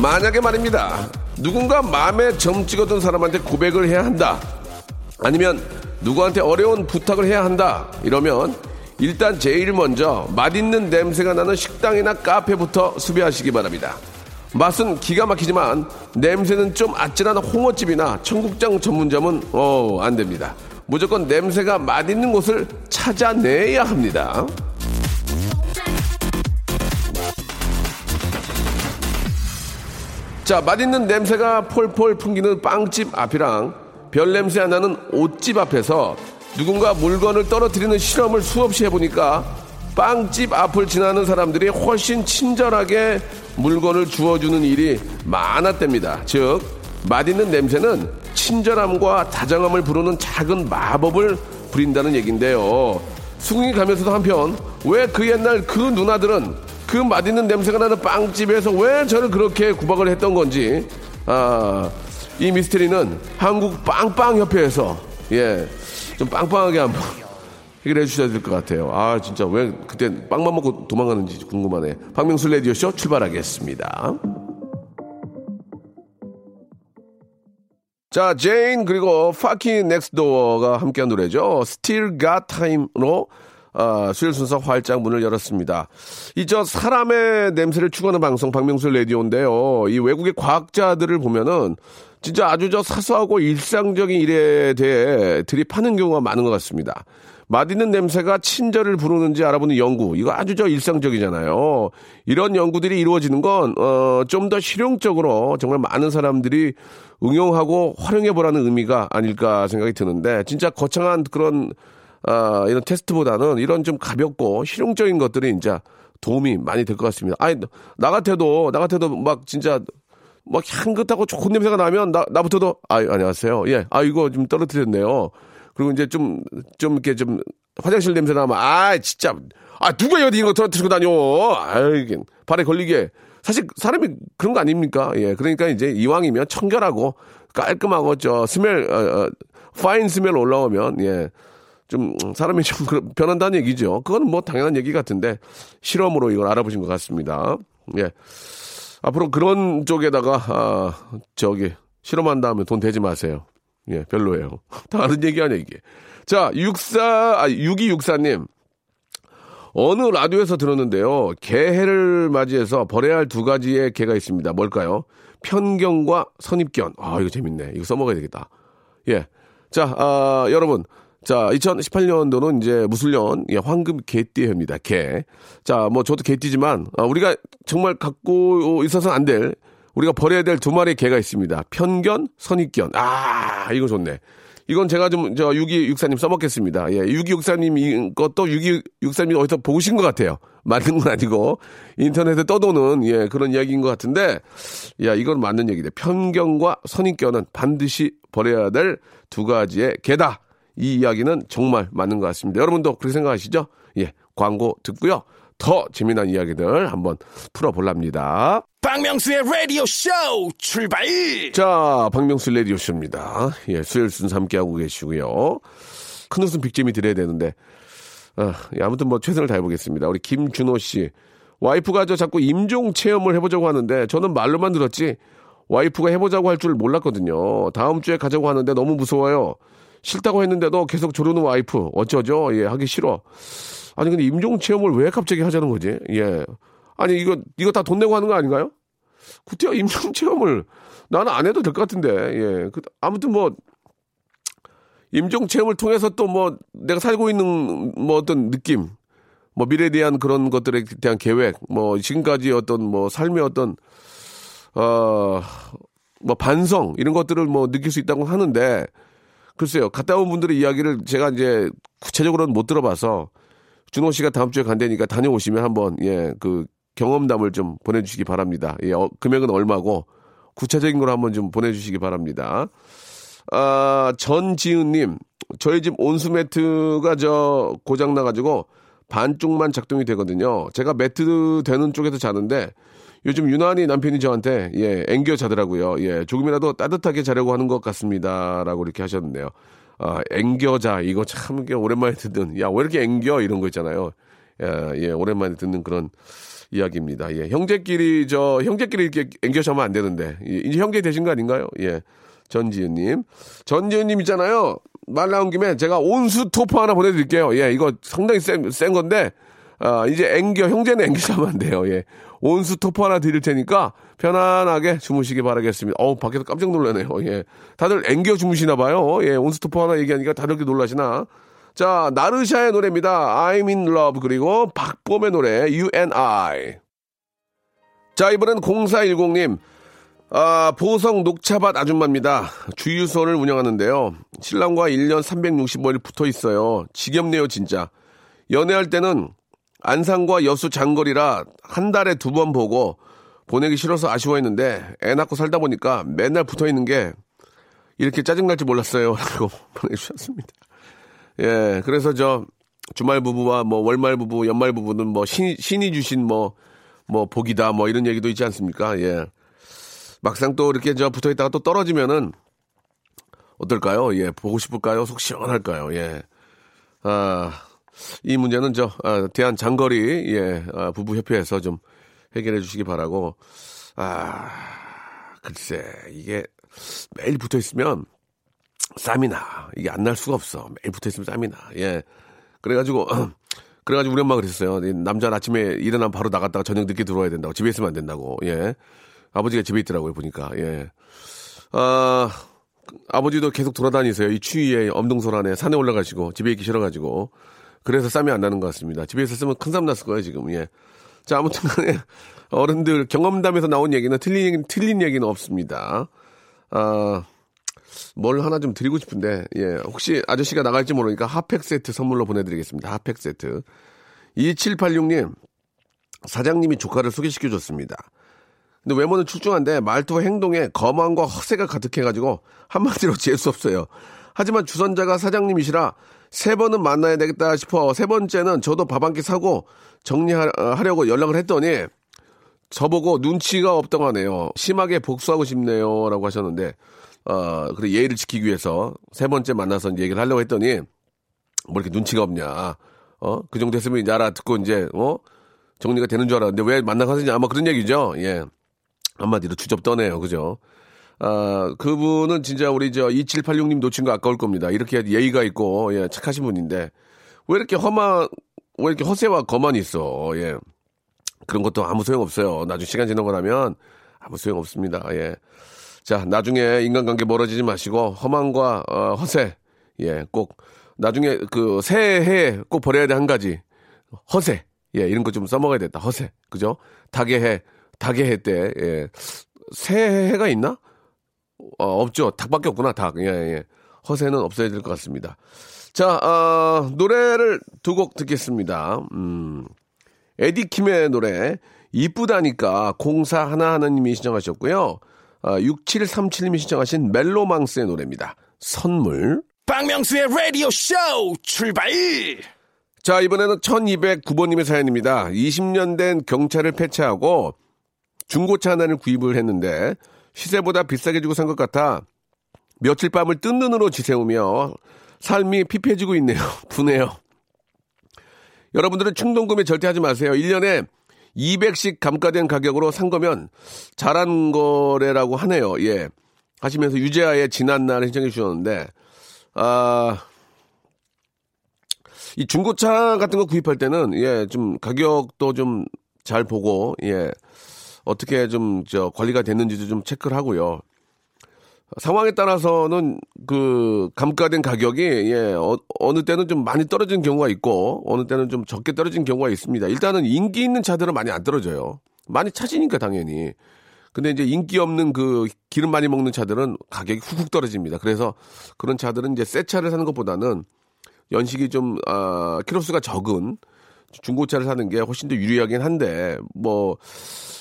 만약에 말입니다 누군가 마음에 점 찍어둔 사람한테 고백을 해야 한다 아니면 누구한테 어려운 부탁을 해야 한다 이러면 일단 제일 먼저 맛있는 냄새가 나는 식당이나 카페부터 수비하시기 바랍니다 맛은 기가 막히지만 냄새는 좀 아찔한 홍어집이나 청국장 전문점은 어, 안 됩니다. 무조건 냄새가 맛있는 곳을 찾아내야 합니다. 자, 맛있는 냄새가 폴폴 풍기는 빵집 앞이랑 별 냄새 안 나는 옷집 앞에서 누군가 물건을 떨어뜨리는 실험을 수없이 해보니까 빵집 앞을 지나는 사람들이 훨씬 친절하게 물건을 주워주는 일이 많았답니다. 즉, 맛있는 냄새는 친절함과 다정함을 부르는 작은 마법을 부린다는 얘기인데요. 수긍이 가면서도 한편, 왜 그 옛날 그 누나들은 그 맛있는 냄새가 나는 빵집에서 왜 저를 그렇게 구박을 했던 건지, 아, 이 미스테리는 한국 빵빵협회에서, 예, 좀 빵빵하게 한번 해결해 주셔야 될 것 같아요. 아, 진짜 왜 그때 빵만 먹고 도망가는지 궁금하네. 박명수 레디오쇼 출발하겠습니다. 자, Zayn 그리고 파키 넥스도어가 함께한 노래죠. Still Got Time로 아, 수요일 순서 활짝 문을 열었습니다. 이 저 사람의 냄새를 추구하는 방송 박명수 레디오인데요. 이 외국의 과학자들을 보면은 진짜 아주 저 사소하고 일상적인 일에 대해 들이파는 경우가 많은 것 같습니다. 맛있는 냄새가 친절을 부르는지 알아보는 연구. 이거 아주 저 일상적이잖아요. 이런 연구들이 이루어지는 건, 어, 좀 더 실용적으로 정말 많은 사람들이 응용하고 활용해 보라는 의미가 아닐까 생각이 드는데, 진짜 거창한 그런, 아, 이런 테스트보다는 이런 좀 가볍고 실용적인 것들이 이제 도움이 많이 될 것 같습니다. 아니, 나 같아도, 나 같아도 막 진짜 막 향긋하고 좋은 냄새가 나면 나, 나부터도, 아, 안녕하세요. 예. 아, 이거 좀 떨어뜨렸네요. 그리고 이제 좀, 좀 이렇게 좀 화장실 냄새 나면, 아, 진짜, 아, 누가 여기 이거 들고 다녀? 아이, 발에 걸리게. 사실 사람이 그런 거 아닙니까? 예. 그러니까 이제 이왕이면 청결하고 깔끔하고 저 스멜, 어, 어, 파인 스멜 올라오면, 예. 좀 사람이 좀 변한다는 얘기죠. 그건 뭐 당연한 얘기 같은데 실험으로 이걸 알아보신 것 같습니다. 예. 앞으로 그런 쪽에다가, 아, 저기, 실험한 다음에 돈 대지 마세요. 예, 별로예요. 다른 얘기 아니야, 이게. 자, 64, 아, 6264님. 어느 라디오에서 들었는데요. 개해를 맞이해서 버려야 할 두 가지의 개가 있습니다. 뭘까요? 편견과 선입견. 아, 이거 재밌네. 이거 써먹어야 되겠다. 예. 자, 아, 여러분. 자, 2018년도는 이제 무술년, 예, 황금 개띠해입니다. 개. 자, 뭐 저도 개띠지만, 아, 우리가 정말 갖고 있어서는 안 될, 우리가 버려야 될 두 마리의 개가 있습니다. 편견, 선입견. 아, 이거 좋네. 이건 제가 좀, 저, 6264님 써먹겠습니다. 예, 6264님 것도 6264님 어디서 보신 것 같아요. 맞는 건 아니고, 인터넷에 떠도는, 예, 그런 이야기인 것 같은데, 야, 이건 맞는 얘기다. 편견과 선입견은 반드시 버려야 될 두 가지의 개다. 이 이야기는 정말 맞는 것 같습니다. 여러분도 그렇게 생각하시죠? 예, 광고 듣고요. 더 재미난 이야기들 한번 풀어볼랍니다. 박명수의 라디오 쇼 출발! 자, 박명수 라디오 쇼입니다. 예, 수요일 순서 함께하고 계시고요. 큰 웃음 빅잼이 드려야 되는데, 아, 예, 아무튼 뭐 최선을 다해보겠습니다. 우리 김준호 씨. 와이프가 저 자꾸 임종 체험을 해보자고 하는데, 저는 말로만 들었지, 와이프가 해보자고 할 줄 몰랐거든요. 다음 주에 가자고 하는데 너무 무서워요. 싫다고 했는데도 계속 조르는 와이프. 어쩌죠? 예, 하기 싫어. 아니, 근데 임종 체험을 왜 갑자기 하자는 거지? 예. 아니, 이거, 이거 다 돈 내고 하는 거 아닌가요? 구태여 임종 체험을 나는 안 해도 될 것 같은데, 예. 그, 아무튼 뭐, 임종 체험을 통해서 또 뭐, 내가 살고 있는 뭐 어떤 느낌, 뭐 미래에 대한 그런 것들에 대한 계획, 뭐 지금까지 어떤 뭐 삶의 어떤, 어, 뭐 반성, 이런 것들을 뭐 느낄 수 있다고 하는데, 글쎄요, 갔다 온 분들의 이야기를 제가 이제 구체적으로는 못 들어봐서, 준호 씨가 다음 주에 간다니까 다녀오시면 한번, 예, 그, 경험담을 좀 보내주시기 바랍니다. 예, 어, 금액은 얼마고 구체적인 걸 한번 좀 보내주시기 바랍니다. 아, 전지은님, 저희 집 온수 매트가 저 고장 나가지고 반쪽만 작동이 되거든요. 제가 매트 되는 쪽에서 자는데 요즘 유난히 남편이 저한테 예 앵겨 자더라고요. 예 조금이라도 따뜻하게 자려고 하는 것 같습니다라고 이렇게 하셨는데요. 아 앵겨자 이거 참 오랜만에 듣는 야 왜 이렇게 앵겨 이런 거 있잖아요. 예, 예 오랜만에 듣는 그런 이야기입니다. 예 형제끼리 저 형제끼리 이렇게 앵겨 자면 안 되는데 예, 이제 형제 되신 거 아닌가요? 예 전지은님 전지은님 있잖아요. 말 나온 김에 제가 온수 토프 하나 보내드릴게요. 예, 이거 상당히 센, 센 건데, 아, 이제 앵겨, 형제는 앵겨 자면 안 돼요. 예. 온수 토프 하나 드릴 테니까 편안하게 주무시기 바라겠습니다. 어우, 밖에서 깜짝 놀라네요. 예. 다들 앵겨 주무시나 봐요. 예, 온수 토프 하나 얘기하니까 다들 이렇게 놀라시나. 자, 나르샤의 노래입니다. I'm in love. 그리고 박범의 노래, You and I. 자, 이번엔 0410님. 아, 보성 녹차밭 아줌마입니다. 주유소를 운영하는데요. 신랑과 1년 365일 붙어 있어요. 지겹네요, 진짜. 연애할 때는 안산과 여수 장거리라 한 달에 두 번 보고 보내기 싫어서 아쉬워했는데 애 낳고 살다 보니까 맨날 붙어 있는 게 이렇게 짜증날지 몰랐어요. 라고 보내주셨습니다. 예, 그래서 저 주말 부부와 뭐 월말 부부, 연말 부부는 뭐 신, 신이 주신 뭐, 뭐 복이다 뭐 이런 얘기도 있지 않습니까? 예. 막상 또 이렇게 저 붙어 있다가 또 떨어지면은 어떨까요? 예, 보고 싶을까요? 속 시원할까요? 예. 아, 이 문제는 저, 아, 대한 장거리, 예, 아, 부부 협회에서 좀 해결해 주시기 바라고, 아, 글쎄, 이게 매일 붙어 있으면 쌈이 나. 이게 안 날 수가 없어. 매일 붙어 있으면 쌈이 나. 예. 그래가지고, 그래가지고 우리 엄마가 그랬어요. 남자는 아침에 일어나면 바로 나갔다가 저녁 늦게 들어와야 된다고. 집에 있으면 안 된다고. 예. 아버지가 집에 있더라고요, 보니까. 예. 아, 아버지도 계속 돌아다니세요. 이 추위에 엄동설 안에 산에 올라가시고 집에 싫어가지고. 그래서 쌈이 안 나는 것 같습니다. 집에 있었으면 큰 쌈 났을 거예요, 지금. 예. 자, 아무튼 간에 어른들 경험담에서 나온 얘기는 틀린, 틀린 얘기는 없습니다. 아, 뭘 하나 좀 드리고 싶은데, 예. 혹시 아저씨가 나갈지 모르니까 핫팩 세트 선물로 보내드리겠습니다. 핫팩 세트. 2786님, 사장님이 조카를 소개시켜줬습니다. 근데 외모는 출중한데 말투와 행동에 거만과 허세가 가득해가지고 한마디로 재수 없어요. 하지만 주선자가 사장님이시라 세 번은 만나야 되겠다 싶어 세 번째는 저도 밥 한 끼 사고 정리하려고 연락을 했더니 저보고 눈치가 없다고 하네요. 심하게 복수하고 싶네요. 라고 하셨는데, 어, 그래, 예의를 지키기 위해서 세 번째 만나서 얘기를 하려고 했더니, 뭐 이렇게 눈치가 없냐. 어? 그 정도 했으면 이제 알아듣고 이제, 어? 정리가 되는 줄 알았는데 왜 만나가느냐. 아마 그런 얘기죠. 예. 한마디로 주접 떠네요. 그죠? 아, 그분은 진짜 우리 저 2786님 놓친 거 아까울 겁니다. 이렇게 예의가 있고, 예, 착하신 분인데, 왜 이렇게 험한, 왜 이렇게 허세와 거만이 있어, 예. 그런 것도 아무 소용 없어요. 나중에 시간 지나고 나면 아무 소용 없습니다. 예. 자, 나중에 인간관계 멀어지지 마시고, 험한과, 어, 허세, 예, 꼭, 나중에 그 새해에 꼭 버려야 돼 한 가지. 허세. 예, 이런 거 좀 써먹어야 됐다. 허세. 그죠? 닭의 해, 닭의 해 때, 예. 새해가 있나? 어, 없죠. 닭밖에 없구나, 닭. 예, 예. 허세는 없어야 될 것 같습니다. 자, 어, 노래를 두 곡 듣겠습니다. 음, 에디킴의 노래, 이쁘다니까, 공사 하나하나님이 신청하셨고요. 어, 6737님이 신청하신 멜로망스의 노래입니다. 선물. 박명수의 라디오 쇼 출발! 자, 이번에는 1209번님의 사연입니다. 20년 된 경차를 폐차하고 중고차 하나를 구입을 했는데 시세보다 비싸게 주고 산 것 같아 며칠 밤을 뜬 눈으로 지새우며 삶이 피폐해지고 있네요. 분해요. 여러분들은 충동구매 절대 하지 마세요. 1년에 200씩 감가된 가격으로 산 거면 잘한 거래라고 하네요. 예. 하시면서 유재하의 지난 날 신청해 주셨는데, 아, 이 중고차 같은 거 구입할 때는, 예, 좀 가격도 좀 잘 보고, 예, 어떻게 좀 저 관리가 됐는지도 좀 체크를 하고요. 상황에 따라서는 그 감가된 가격이 예 어, 느 때는 좀 많이 떨어지는 경우가 있고 어느 때는 좀 적게 떨어지는 경우가 있습니다. 일단은 인기 있는 차들은 많이 안 떨어져요. 많이 차지니까 당연히. 근데 이제 인기 없는 그 기름 많이 먹는 차들은 가격이 훅훅 떨어집니다. 그래서 그런 차들은 이제 새 차를 사는 것보다는 연식이 좀 아, 키로수가 적은 중고차를 사는 게 훨씬 더 유리하긴 한데 뭐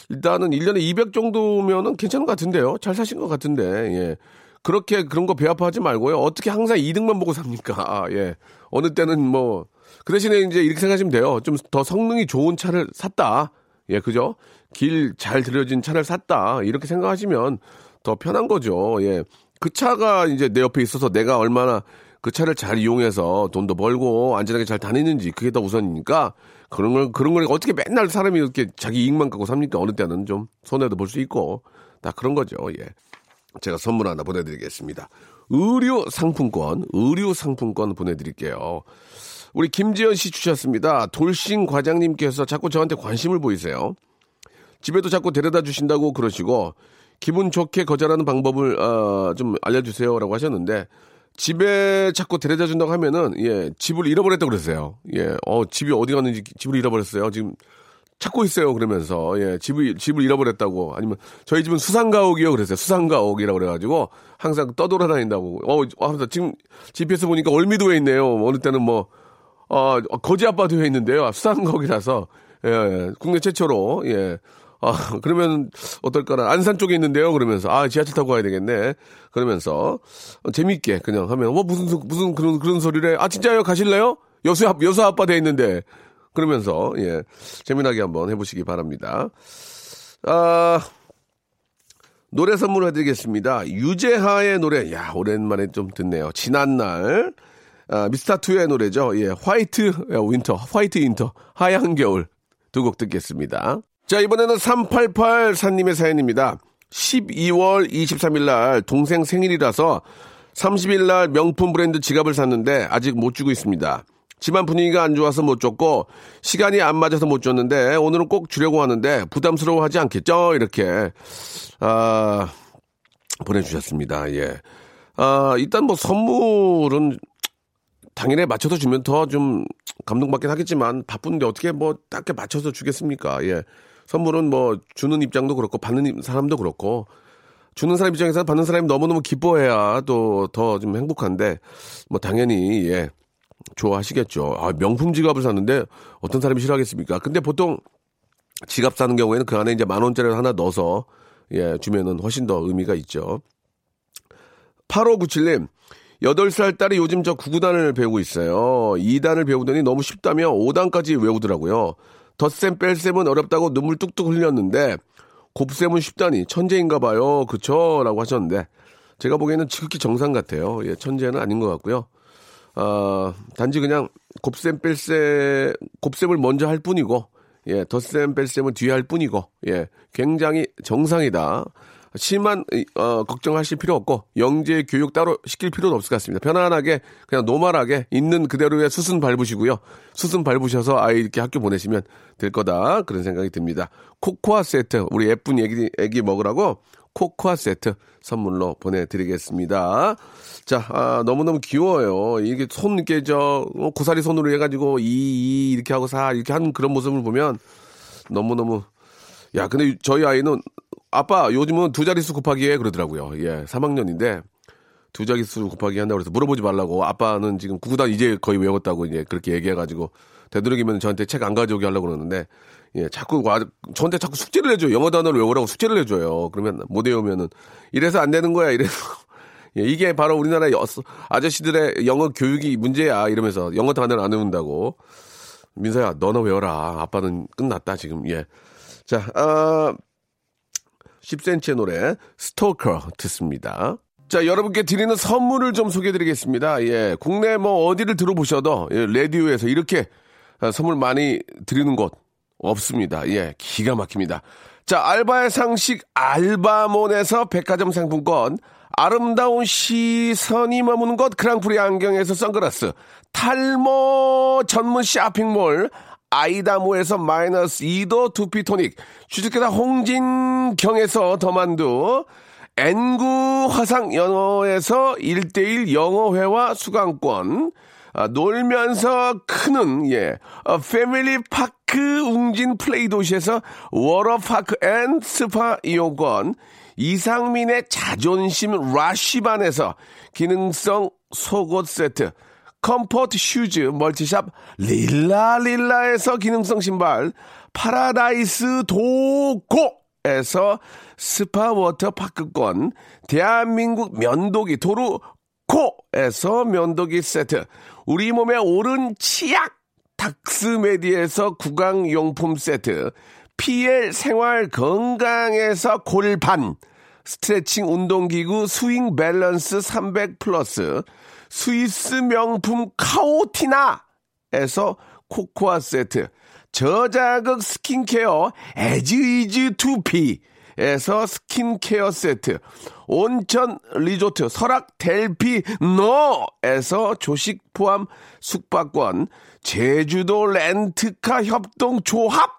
일단은 1년에 200 정도면은 괜찮은 것 같은데요. 잘 사신 것 같은데. 예. 그렇게 그런 거 배아파하지 말고요. 어떻게 항상 이득만 보고 삽니까? 아, 예. 어느 때는 뭐, 그 대신에 이제 이렇게 생각하시면 돼요. 좀 더 성능이 좋은 차를 샀다. 예, 그죠? 길 잘 들여진 차를 샀다. 이렇게 생각하시면 더 편한 거죠. 예. 그 차가 이제 내 옆에 있어서 내가 얼마나 그 차를 잘 이용해서 돈도 벌고 안전하게 잘 다니는지 그게 더 우선이니까 그런 걸 그런 걸 어떻게 맨날 사람이 이렇게 자기 이익만 갖고 삽니까? 어느 때는 좀 손해도 볼 수 있고 다 그런 거죠. 예. 제가 선물 하나 보내드리겠습니다. 의류 상품권, 의류 상품권 보내드릴게요. 우리 김지현 씨 주셨습니다. 돌싱 과장님께서 자꾸 저한테 관심을 보이세요. 집에도 자꾸 데려다 주신다고 그러시고 기분 좋게 거절하는 방법을 어, 좀 알려주세요라고 하셨는데 집에 자꾸 데려다 준다고 하면은 예 집을 잃어버렸다 고 그러세요. 예어 집이 어디 갔는지 집을 잃어버렸어요. 지금 찾고 있어요. 그러면서 예 집을 집을 잃어버렸다고 아니면 저희 집은 수상가옥이요. 그랬어요. 수상가옥이라고 그래가지고 항상 떠돌아다닌다고. 어 아, 지금 GPS 보니까 월미도에 있네요. 어느 때는 뭐 어, 거지 아파트에 있는데요. 수상가옥이라서 예, 예 국내 최초로 예. 아, 그러면 어떨까나. 안산 쪽에 있는데요. 그러면서, 아, 지하철 타고 가야 되겠네. 그러면서, 어, 재밌게 그냥 하면, 뭐, 무슨, 무슨 그런, 그런 소리를 해. 아, 진짜요? 가실래요? 여수, 여수 아빠 돼 있는데. 그러면서, 예, 재미나게 한번 해보시기 바랍니다. 아, 노래 선물 해드리겠습니다. 유재하의 노래. 야, 오랜만에 좀 듣네요. 지난날. 아, 미스터2의 노래죠. 예, White Winter, White Winter, 하얀 겨울 두 곡 듣겠습니다. 자, 이번에는 388사님의 사연입니다. 12월 23일 날 동생 생일이라서 30일 날 명품 브랜드 지갑을 샀는데 아직 못 주고 있습니다. 집안 분위기가 안 좋아서 못 줬고 시간이 안 맞아서 못 줬는데 오늘은 꼭 주려고 하는데 부담스러워하지 않겠죠? 이렇게 아 보내주셨습니다. 예. 아 일단 뭐 선물은 당연히 맞춰서 주면 더 좀 감동받긴 하겠지만 바쁜데 어떻게 뭐 딱히 맞춰서 주겠습니까? 예. 선물은 뭐 주는 입장도 그렇고 받는 사람도 그렇고 주는 사람 입장에서 받는 사람이 너무너무 기뻐해야 또 더 좀 행복한데 뭐 당연히 예 좋아하시겠죠. 아, 명품 지갑을 샀는데 어떤 사람이 싫어하겠습니까? 근데 보통 지갑 사는 경우에는 그 안에 이제 만 원짜리를 하나 넣어서 예 주면은 훨씬 더 의미가 있죠. 8597님 8살 딸이 요즘 저 9구단을 배우고 있어요. 2단을 배우더니 너무 쉽다며 5단까지 외우더라고요. 덧셈 뺄셈은 어렵다고 눈물 뚝뚝 흘렸는데 곱셈은 쉽다니 천재인가 봐요. 그쵸? 라고 하셨는데 제가 보기에는 지극히 정상 같아요. 예, 천재는 아닌 것 같고요. 어, 단지 그냥 곱셈 뺄셈 곱셈을 먼저 할 뿐이고 예, 덧셈 뺄셈은 뒤에 할 뿐이고 예, 굉장히 정상이다. 심한 어, 걱정하실 필요 없고 영재 교육 따로 시킬 필요는 없을 것 같습니다. 편안하게 그냥 노멀하게 있는 그대로의 수순 밟으시고요. 수순 밟으셔서 아이 이렇게 학교 보내시면 될 거다 그런 생각이 듭니다. 코코아 세트 우리 예쁜 애기 애기 먹으라고 코코아 세트 선물로 보내드리겠습니다. 자, 아, 너무너무 귀여워요. 이게 손, 이렇게 저, 어, 고사리 손으로 해가지고, 이, 이, 이렇게 하고 사, 이렇게 하는 그런 모습을 보면 너무너무, 야, 근데 저희 아이는 아빠 요즘은 두 자릿수 곱하기 해 그러더라고요. 예, 3학년인데 두 자릿수 곱하기 한다고 그래서 물어보지 말라고 아빠는 지금 구구단 이제 거의 외웠다고 이제 그렇게 얘기해가지고 되도록이면 저한테 책 안 가져오게 하려고 그러는데 예, 자꾸 와, 저한테 자꾸 숙제를 해줘요. 영어 단어를 외우라고 숙제를 해줘요. 그러면 못 외우면은 이래서 안 되는 거야. 이래서 예, 이게 바로 우리나라 아저씨들의 영어 교육이 문제야. 이러면서 영어 단어를 안 외운다고. 민서야, 너는 외워라. 아빠는 끝났다, 지금. 예. 자, 아, 10cm의 노래 스토커 듣습니다. 자, 여러분께 드리는 선물을 좀 소개해 드리겠습니다. 예. 국내 뭐 어디를 들어보셔도 예, 라디오에서 이렇게 아, 선물 많이 드리는 곳 없습니다. 예. 기가 막힙니다. 자, 알바의 상식 알바몬에서 백화점 상품권 아름다운 시선이 머무는 곳 그랑프리 안경에서 선글라스 탈모 전문 쇼핑몰 아이다모에서 마이너스 2도 두피토닉, 주식회사 홍진경에서 더만두, N구 화상 영어에서 1대1 영어회화 수강권, 아, 놀면서 크는, 예, 어, 패밀리 파크 웅진 플레이 도시에서 워터파크 and 스파 이용권, 이상민의 자존심 라쉬반에서 기능성 속옷 세트, comfort shoes multi shop 릴라릴라에서 기능성 신발 파라다이스 도고에서 스파 워터 파크권 대한민국 면도기 도루 코에서 면도기 세트 우리 몸의 오른 치약 닥스메디에서 구강용품 세트 PL 생활 건강에서 골반 스트레칭 운동기구 스윙 밸런스 300 플러스 스위스 명품 카오티나에서 코코아 세트 저자극 스킨케어 에즈이즈 투피에서 스킨케어 세트 온천 리조트 설악 델피 노에서 조식 포함 숙박권 제주도 렌트카 협동 조합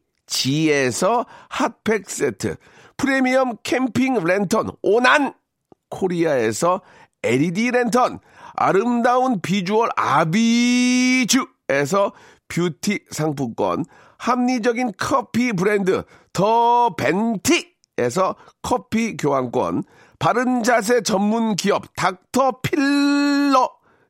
지에서 핫팩 세트, 프리미엄 캠핑 랜턴 오난 코리아에서 LED 랜턴, 아름다운 비주얼 아비주에서 뷰티 상품권, 합리적인 커피 브랜드 더 벤티에서 커피 교환권, 바른 자세 전문 기업 닥터 필러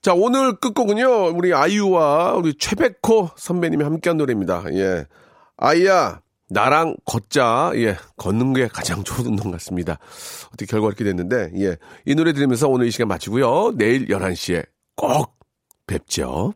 자, 오늘 끝곡은요, 우리 아이유와 우리 최백호 선배님이 함께한 노래입니다. 예. 아이야, 나랑 걷자. 예. 걷는 게 가장 좋은 운동 같습니다. 어떻게 결과 이렇게 됐는데, 예. 이 노래 들으면서 오늘 이 시간 마치고요. 내일 11시에 꼭 뵙죠.